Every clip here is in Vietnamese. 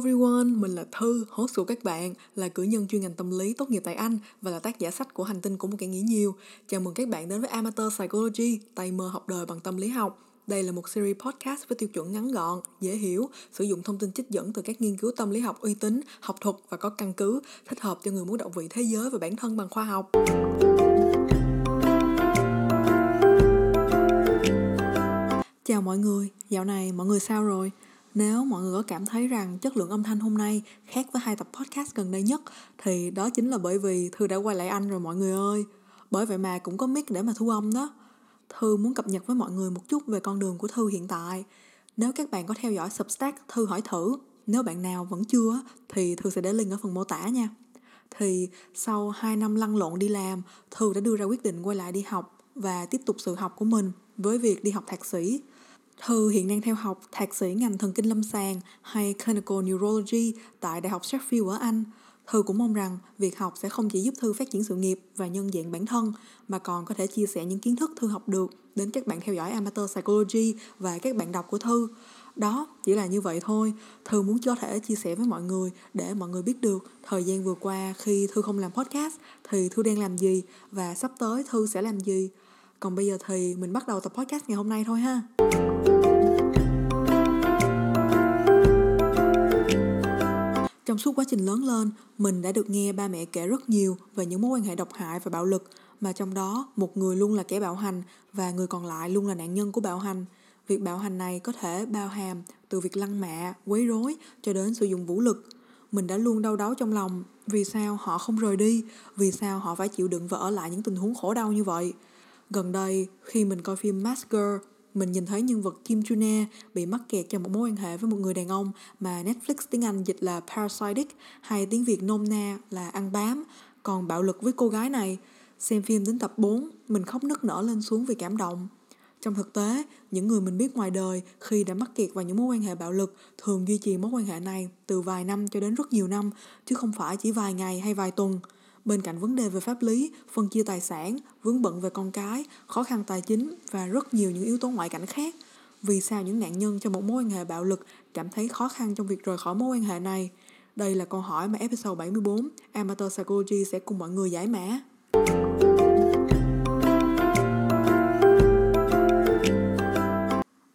everyone, mình là Thư, host của các bạn, là cử nhân chuyên ngành tâm lý tốt nghiệp tại Anh và là tác giả sách của Hành tinh của một kẻ nghĩ nhiều. Chào mừng các bạn đến với Amateur Psychology, tay mơ học đời bằng tâm lý học. Đây là một series podcast với tiêu chuẩn ngắn gọn, dễ hiểu, sử dụng thông tin trích dẫn từ các nghiên cứu tâm lý học uy tín, học thuật và có căn cứ, thích hợp cho người muốn động vị thế giới và bản thân bằng khoa học. Chào mọi người, dạo này mọi người sao rồi? Nếu mọi người có cảm thấy rằng chất lượng âm thanh hôm nay khác với hai tập podcast gần đây nhất thì đó chính là bởi vì Thư đã quay lại Anh rồi mọi người ơi. Bởi vậy mà cũng có mic để mà thu âm đó. Thư muốn cập nhật với mọi người một chút về con đường của Thư hiện tại. Nếu các bạn có theo dõi Substack Thư hỏi thử, nếu bạn nào vẫn chưa thì Thư sẽ để link ở phần mô tả nha. Thì sau 2 năm lăn lộn đi làm, Thư đã đưa ra quyết định quay lại đi học và tiếp tục sự học của mình với việc đi học thạc sĩ Thư hiện đang theo học thạc sĩ ngành thần kinh lâm sàng hay Clinical Neurology tại Đại học Sheffield ở Anh. Thư cũng mong rằng việc học sẽ không chỉ giúp Thư phát triển sự nghiệp và nhân dạng bản thân mà còn có thể chia sẻ những kiến thức Thư học được đến các bạn theo dõi Amateur Psychology và các bạn đọc của Thư. Đó, chỉ là như vậy thôi. Thư muốn cho thể chia sẻ với mọi người để mọi người biết được thời gian vừa qua khi Thư không làm podcast thì Thư đang làm gì và sắp tới Thư sẽ làm gì. Còn bây giờ thì mình bắt đầu tập podcast ngày hôm nay thôi ha. Trong suốt quá trình lớn lên, mình đã được nghe ba mẹ kể rất nhiều về những mối quan hệ độc hại và bạo lực, mà trong đó một người luôn là kẻ bạo hành và người còn lại luôn là nạn nhân của bạo hành. Việc bạo hành này có thể bao hàm từ việc lăng mạ, quấy rối cho đến sử dụng vũ lực. Mình đã luôn đau đáu trong lòng vì sao họ không rời đi, vì sao họ phải chịu đựng và ở lại những tình huống khổ đau như vậy. Gần đây, khi mình coi phim masker mình nhìn thấy nhân vật Kim Juna bị mắc kẹt trong một mối quan hệ với một người đàn ông mà Netflix tiếng Anh dịch là parasitic hay tiếng Việt nôm na là ăn bám, còn bạo lực với cô gái này. Xem phim đến tập 4, mình khóc nức nở lên xuống vì cảm động. Trong thực tế, những người mình biết ngoài đời khi đã mắc kẹt vào những mối quan hệ bạo lực thường duy trì mối quan hệ này từ vài năm cho đến rất nhiều năm, chứ không phải chỉ vài ngày hay vài tuần. Bên cạnh vấn đề về pháp lý, phân chia tài sản, vướng bận về con cái, khó khăn tài chính và rất nhiều những yếu tố ngoại cảnh khác. Vì sao những nạn nhân trong một mối quan hệ bạo lực cảm thấy khó khăn trong việc rời khỏi mối quan hệ này? Đây là câu hỏi mà episode 74 Amateur Psychology sẽ cùng mọi người giải mã.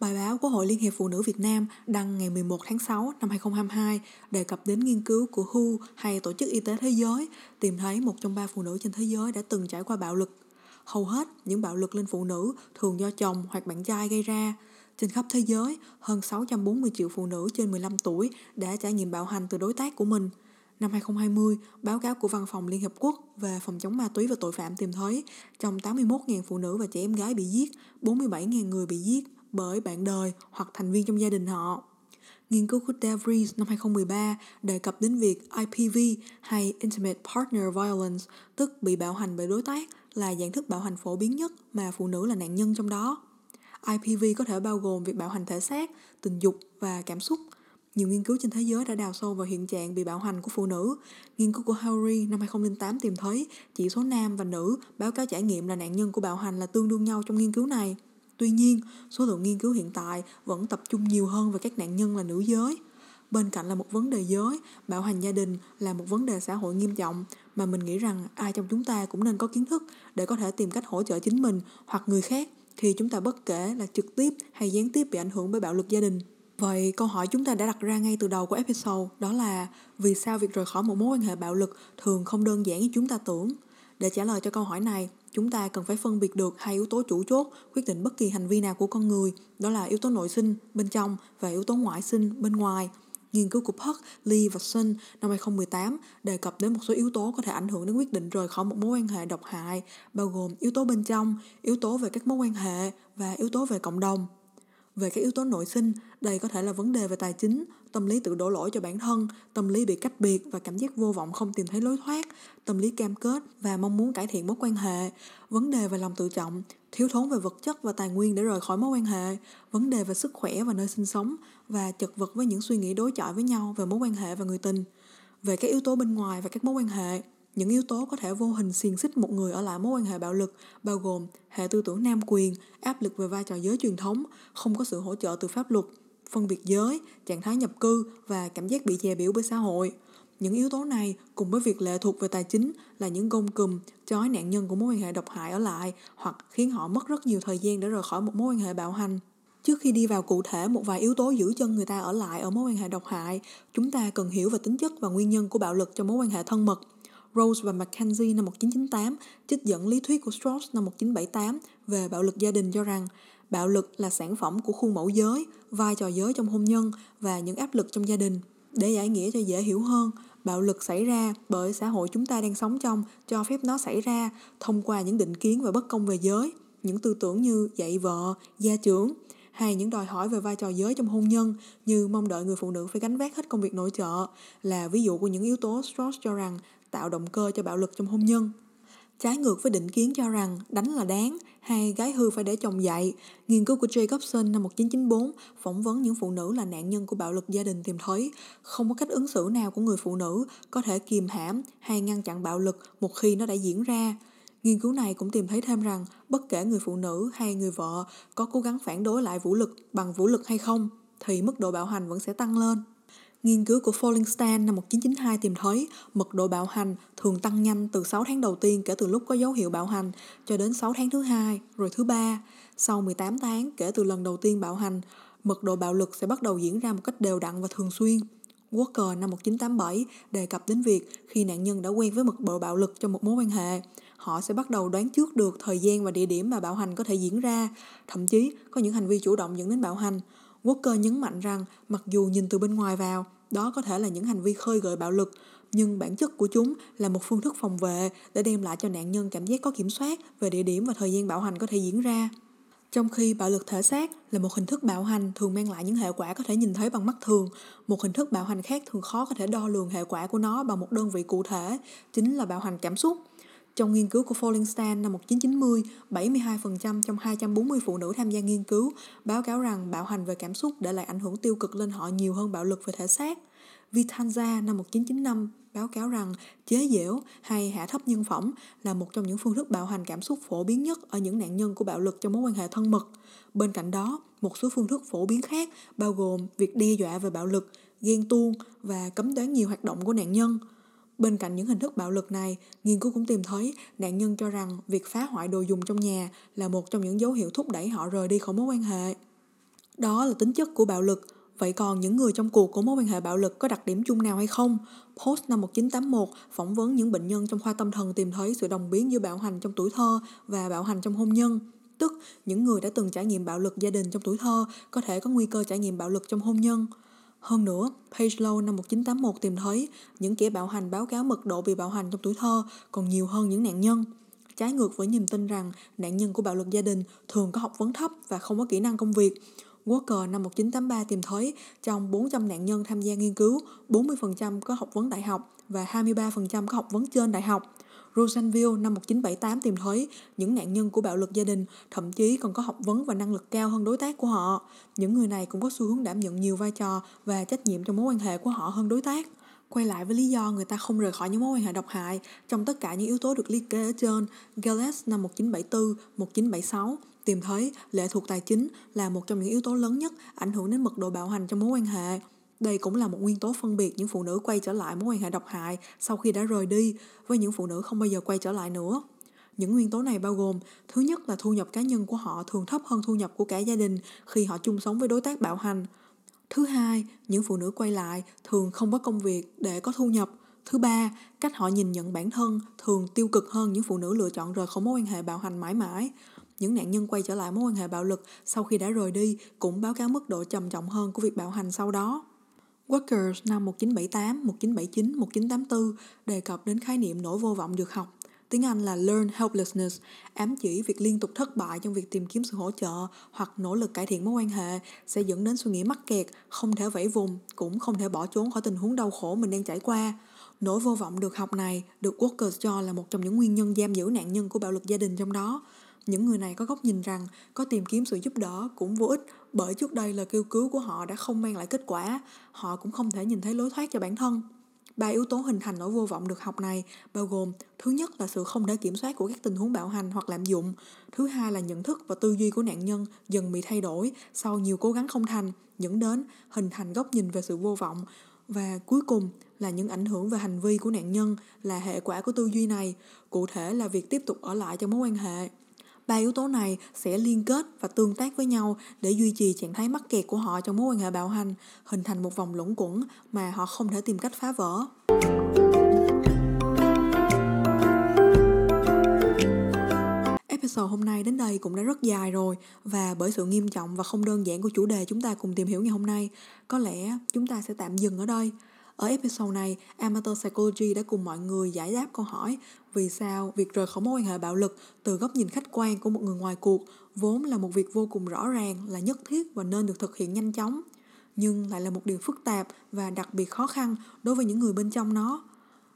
Bài báo của Hội Liên hiệp Phụ nữ Việt Nam đăng ngày 11 tháng 6 năm 2022 đề cập đến nghiên cứu của WHO hay Tổ chức Y tế Thế giới tìm thấy một trong ba phụ nữ trên thế giới đã từng trải qua bạo lực. Hầu hết những bạo lực lên phụ nữ thường do chồng hoặc bạn trai gây ra. Trên khắp thế giới, hơn 640 triệu phụ nữ trên 15 tuổi đã trải nghiệm bạo hành từ đối tác của mình. Năm 2020, báo cáo của Văn phòng Liên Hợp Quốc về phòng chống ma túy và tội phạm tìm thấy trong 81.000 phụ nữ và trẻ em gái bị giết, 47.000 người bị giết bởi bạn đời hoặc thành viên trong gia đình họ. Nghiên cứu của Davries năm 2013 đề cập đến việc IPV hay Intimate Partner Violence, tức bị bạo hành bởi đối tác, là dạng thức bạo hành phổ biến nhất mà phụ nữ là nạn nhân trong đó. IPV có thể bao gồm việc bạo hành thể xác, tình dục và cảm xúc. Nhiều nghiên cứu trên thế giới đã đào sâu vào hiện trạng bị bạo hành của phụ nữ. Nghiên cứu của Howry năm 2008 tìm thấy chỉ số nam và nữ báo cáo trải nghiệm là nạn nhân của bạo hành là tương đương nhau trong nghiên cứu này. Tuy nhiên, số lượng nghiên cứu hiện tại vẫn tập trung nhiều hơn về các nạn nhân là nữ giới. Bên cạnh là một vấn đề giới, bạo hành gia đình là một vấn đề xã hội nghiêm trọng mà mình nghĩ rằng ai trong chúng ta cũng nên có kiến thức để có thể tìm cách hỗ trợ chính mình hoặc người khác khi chúng ta bất kể là trực tiếp hay gián tiếp bị ảnh hưởng bởi bạo lực gia đình. Vậy câu hỏi chúng ta đã đặt ra ngay từ đầu của episode đó là vì sao việc rời khỏi một mối quan hệ bạo lực thường không đơn giản như chúng ta tưởng? Để trả lời cho câu hỏi này, chúng ta cần phải phân biệt được hai yếu tố chủ chốt quyết định bất kỳ hành vi nào của con người, đó là yếu tố nội sinh bên trong và yếu tố ngoại sinh bên ngoài. Nghiên cứu của Park, Lee và Sun năm 2018 đề cập đến một số yếu tố có thể ảnh hưởng đến quyết định rời khỏi một mối quan hệ độc hại, bao gồm yếu tố bên trong, yếu tố về các mối quan hệ và yếu tố về cộng đồng. Về các yếu tố nội sinh, đây có thể là vấn đề về tài chính, tâm lý tự đổ lỗi cho bản thân, tâm lý bị cách biệt và cảm giác vô vọng không tìm thấy lối thoát, tâm lý cam kết và mong muốn cải thiện mối quan hệ, vấn đề về lòng tự trọng, thiếu thốn về vật chất và tài nguyên để rời khỏi mối quan hệ, vấn đề về sức khỏe và nơi sinh sống và chật vật với những suy nghĩ đối chọi với nhau về mối quan hệ và người tình. Về các yếu tố bên ngoài và các mối quan hệ, những yếu tố có thể vô hình xiềng xích một người ở lại mối quan hệ bạo lực bao gồm hệ tư tưởng nam quyền, áp lực về vai trò giới truyền thống, không có sự hỗ trợ từ pháp luật, phân biệt giới, trạng thái nhập cư và cảm giác bị dè biểu bởi xã hội. Những yếu tố này cùng với việc lệ thuộc về tài chính là những gông cùm chói nạn nhân của mối quan hệ độc hại ở lại hoặc khiến họ mất rất nhiều thời gian để rời khỏi một mối quan hệ bạo hành. Trước khi đi vào cụ thể một vài yếu tố giữ chân người ta ở lại ở mối quan hệ độc hại, chúng ta cần hiểu về tính chất và nguyên nhân của bạo lực trong mối quan hệ thân mật. Rose và Mackenzie năm 1998 trích dẫn lý thuyết của Strauss năm 1978 về bạo lực gia đình cho rằng bạo lực là sản phẩm của khuôn mẫu giới, vai trò giới trong hôn nhân và những áp lực trong gia đình. Để giải nghĩa cho dễ hiểu hơn, bạo lực xảy ra bởi xã hội chúng ta đang sống trong cho phép nó xảy ra thông qua những định kiến và bất công về giới, những tư tưởng như dạy vợ, gia trưởng, hay những đòi hỏi về vai trò giới trong hôn nhân như mong đợi người phụ nữ phải gánh vác hết công việc nội trợ là ví dụ của những yếu tố Strauss cho rằng tạo động cơ cho bạo lực trong hôn nhân. Trái ngược với định kiến cho rằng đánh là đáng hay gái hư phải để chồng dạy, nghiên cứu của Jacobson năm 1994 phỏng vấn những phụ nữ là nạn nhân của bạo lực gia đình tìm thấy không có cách ứng xử nào của người phụ nữ có thể kiềm hãm hay ngăn chặn bạo lực một khi nó đã diễn ra. Nghiên cứu này cũng tìm thấy thêm rằng bất kể người phụ nữ hay người vợ có cố gắng phản đối lại vũ lực bằng vũ lực hay không, thì mức độ bạo hành vẫn sẽ tăng lên. Nghiên cứu của Follingstan năm 1992 tìm thấy mật độ bạo hành thường tăng nhanh từ 6 tháng đầu tiên kể từ lúc có dấu hiệu bạo hành cho đến 6 tháng thứ hai, rồi thứ ba. Sau 18 tháng kể từ lần đầu tiên bạo hành, mật độ bạo lực sẽ bắt đầu diễn ra một cách đều đặn và thường xuyên. Walker năm 1987 đề cập đến việc khi nạn nhân đã quen với mật độ bạo lực trong một mối quan hệ, họ sẽ bắt đầu đoán trước được thời gian và địa điểm mà bạo hành có thể diễn ra, thậm chí có những hành vi chủ động dẫn đến bạo hành. Walker nhấn mạnh rằng mặc dù nhìn từ bên ngoài vào, đó có thể là những hành vi khơi gợi bạo lực, nhưng bản chất của chúng là một phương thức phòng vệ để đem lại cho nạn nhân cảm giác có kiểm soát về địa điểm và thời gian bạo hành có thể diễn ra. Trong khi bạo lực thể xác là một hình thức bạo hành thường mang lại những hệ quả có thể nhìn thấy bằng mắt thường, một hình thức bạo hành khác thường khó có thể đo lường hệ quả của nó bằng một đơn vị cụ thể, chính là bạo hành cảm xúc. Trong nghiên cứu của Follingstan năm 1990, 72% trong 240 phụ nữ tham gia nghiên cứu báo cáo rằng bạo hành về cảm xúc để lại ảnh hưởng tiêu cực lên họ nhiều hơn bạo lực về thể xác. Vitanza năm 1995 báo cáo rằng chế giễu hay hạ thấp nhân phẩm là một trong những phương thức bạo hành cảm xúc phổ biến nhất ở những nạn nhân của bạo lực trong mối quan hệ thân mật. Bên cạnh đó, một số phương thức phổ biến khác bao gồm việc đe dọa về bạo lực, ghen tuông và cấm đoán nhiều hoạt động của nạn nhân. Bên cạnh những hình thức bạo lực này, nghiên cứu cũng tìm thấy nạn nhân cho rằng việc phá hoại đồ dùng trong nhà là một trong những dấu hiệu thúc đẩy họ rời đi khỏi mối quan hệ. Đó là tính chất của bạo lực. Vậy còn những người trong cuộc của mối quan hệ bạo lực có đặc điểm chung nào hay không? Post năm 1981 phỏng vấn những bệnh nhân trong khoa tâm thần tìm thấy sự đồng biến giữa bạo hành trong tuổi thơ và bạo hành trong hôn nhân. Tức, những người đã từng trải nghiệm bạo lực gia đình trong tuổi thơ có thể có nguy cơ trải nghiệm bạo lực trong hôn nhân. Hơn nữa, Pagelow năm 1981 tìm thấy những kẻ bạo hành báo cáo mật độ bị bạo hành trong tuổi thơ còn nhiều hơn những nạn nhân. Trái ngược với niềm tin rằng nạn nhân của bạo lực gia đình thường có học vấn thấp và không có kỹ năng công việc, Walker năm 1983 tìm thấy trong 400 nạn nhân tham gia nghiên cứu, 40% có học vấn đại học và 23% có học vấn trên đại học. Rosenville năm 1978 tìm thấy những nạn nhân của bạo lực gia đình thậm chí còn có học vấn và năng lực cao hơn đối tác của họ. Những người này cũng có xu hướng đảm nhận nhiều vai trò và trách nhiệm trong mối quan hệ của họ hơn đối tác. Quay lại với lý do người ta không rời khỏi những mối quan hệ độc hại trong tất cả những yếu tố được liệt kê ở trên, Gales năm 1974, 1976 tìm thấy lệ thuộc tài chính là một trong những yếu tố lớn nhất ảnh hưởng đến mật độ bạo hành trong mối quan hệ. Đây cũng là một nguyên tố phân biệt những phụ nữ quay trở lại mối quan hệ độc hại sau khi đã rời đi với những phụ nữ không bao giờ quay trở lại nữa. Những nguyên tố này bao gồm thứ nhất là thu nhập cá nhân của họ thường thấp hơn thu nhập của cả gia đình khi họ chung sống với đối tác bạo hành. Thứ hai, những phụ nữ quay lại thường không có công việc để có thu nhập. Thứ ba, cách họ nhìn nhận bản thân thường tiêu cực hơn những phụ nữ lựa chọn rời khỏi mối quan hệ bạo hành mãi mãi. Những nạn nhân quay trở lại mối quan hệ bạo lực sau khi đã rời đi cũng báo cáo mức độ trầm trọng hơn của việc bạo hành sau đó. Workers năm 1978, 1979, 1984 đề cập đến khái niệm nỗi vô vọng được học. Tiếng Anh là learn helplessness, ám chỉ việc liên tục thất bại trong việc tìm kiếm sự hỗ trợ hoặc nỗ lực cải thiện mối quan hệ sẽ dẫn đến suy nghĩ mắc kẹt, không thể vẫy vùng, cũng không thể bỏ trốn khỏi tình huống đau khổ mình đang trải qua. Nỗi vô vọng được học này được Walker cho là một trong những nguyên nhân giam giữ nạn nhân của bạo lực gia đình trong đó. Những người này có góc nhìn rằng có tìm kiếm sự giúp đỡ cũng vô ích bởi trước đây là kêu cứu của họ đã không mang lại kết quả, họ cũng không thể nhìn thấy lối thoát cho bản thân. Ba yếu tố hình thành nỗi vô vọng được học này bao gồm thứ nhất là sự không thể kiểm soát của các tình huống bạo hành hoặc lạm dụng, thứ hai là nhận thức và tư duy của nạn nhân dần bị thay đổi sau nhiều cố gắng không thành, dẫn đến hình thành góc nhìn về sự vô vọng và cuối cùng là những ảnh hưởng về hành vi của nạn nhân là hệ quả của tư duy này, cụ thể là việc tiếp tục ở lại trong mối quan hệ. Ba yếu tố này sẽ liên kết và tương tác với nhau để duy trì trạng thái mắc kẹt của họ trong mối quan hệ bạo hành, hình thành một vòng luẩn quẩn mà họ không thể tìm cách phá vỡ. Episode hôm nay đến đây cũng đã rất dài rồi và bởi sự nghiêm trọng và không đơn giản của chủ đề chúng ta cùng tìm hiểu ngày hôm nay, có lẽ chúng ta sẽ tạm dừng ở đây. Ở episode này, Amateur Psychology đã cùng mọi người giải đáp câu hỏi vì sao việc rời khỏi mối quan hệ bạo lực từ góc nhìn khách quan của một người ngoài cuộc vốn là một việc vô cùng rõ ràng là nhất thiết và nên được thực hiện nhanh chóng nhưng lại là một điều phức tạp và đặc biệt khó khăn đối với những người bên trong nó.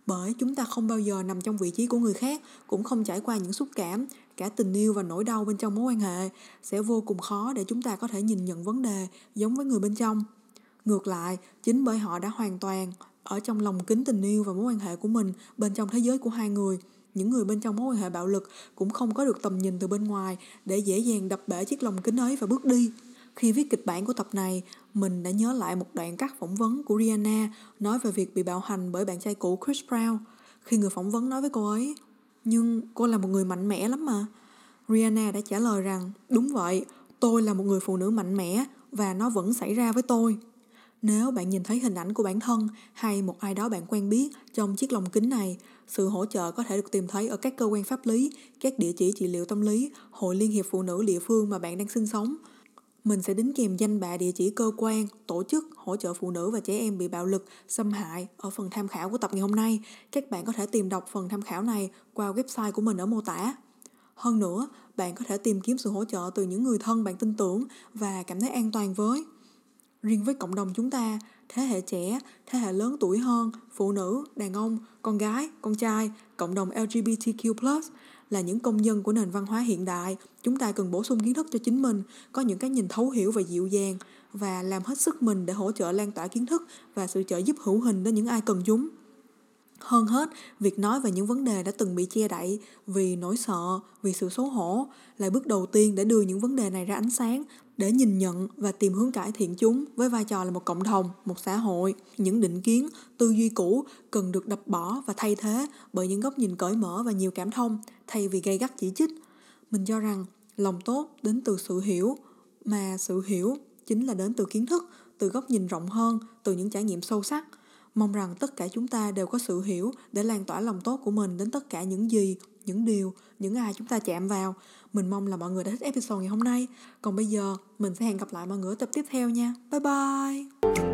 Bởi chúng ta không bao giờ nằm trong vị trí của người khác cũng không trải qua những xúc cảm cả tình yêu và nỗi đau bên trong mối quan hệ sẽ vô cùng khó để chúng ta có thể nhìn nhận vấn đề giống với người bên trong ngược lại, chính bởi họ đã hoàn toàn ở trong lòng kính tình yêu và mối quan hệ của mình bên trong thế giới của hai người. Những người bên trong mối quan hệ bạo lực cũng không có được tầm nhìn từ bên ngoài để dễ dàng đập bể chiếc lòng kính ấy và bước đi. Khi viết kịch bản của tập này, mình đã nhớ lại một đoạn cắt phỏng vấn của Rihanna nói về việc bị bạo hành bởi bạn trai cũ Chris Brown. Khi người phỏng vấn nói với cô ấy, nhưng cô là một người mạnh mẽ lắm mà. Rihanna đã trả lời rằng, đúng vậy, tôi là một người phụ nữ mạnh mẽ và nó vẫn xảy ra với tôi nếu bạn nhìn thấy hình ảnh của bản thân hay một ai đó bạn quen biết trong chiếc lồng kính này, sự hỗ trợ có thể được tìm thấy ở các cơ quan pháp lý, các địa chỉ trị liệu tâm lý, hội liên hiệp phụ nữ địa phương mà bạn đang sinh sống. Mình sẽ đính kèm danh bạ địa chỉ cơ quan, tổ chức hỗ trợ phụ nữ và trẻ em bị bạo lực, xâm hại ở phần tham khảo của tập ngày hôm nay. Các bạn có thể tìm đọc phần tham khảo này qua website của mình ở mô tả. Hơn nữa, bạn có thể tìm kiếm sự hỗ trợ từ những người thân bạn tin tưởng và cảm thấy an toàn với riêng với cộng đồng chúng ta, thế hệ trẻ, thế hệ lớn tuổi hơn, phụ nữ, đàn ông, con gái, con trai, cộng đồng lgbtq là những công nhân của nền văn hóa hiện đại. Chúng ta cần bổ sung kiến thức cho chính mình, có những cái nhìn thấu hiểu và dịu dàng và làm hết sức mình để hỗ trợ lan tỏa kiến thức và sự trợ giúp hữu hình đến những ai cần chúng. Hơn hết, việc nói về những vấn đề đã từng bị che đậy vì nỗi sợ, vì sự xấu hổ là bước đầu tiên để đưa những vấn đề này ra ánh sáng để nhìn nhận và tìm hướng cải thiện chúng với vai trò là một cộng đồng một xã hội. Những định kiến tư duy cũ cần được đập bỏ và thay thế bởi những góc nhìn cởi mở và nhiều cảm thông thay vì gây gắt chỉ trích. Mình cho rằng lòng tốt đến từ sự hiểu mà sự hiểu chính là đến từ kiến thức từ góc nhìn rộng hơn từ những trải nghiệm sâu sắc. Mong rằng tất cả chúng ta đều có sự hiểu để lan tỏa lòng tốt của mình đến tất cả những gì, những điều, những ai chúng ta chạm vào. Mình mong là mọi người đã thích episode ngày hôm nay. Còn bây giờ, mình sẽ hẹn gặp lại mọi người ở tập tiếp theo nha. Bye bye!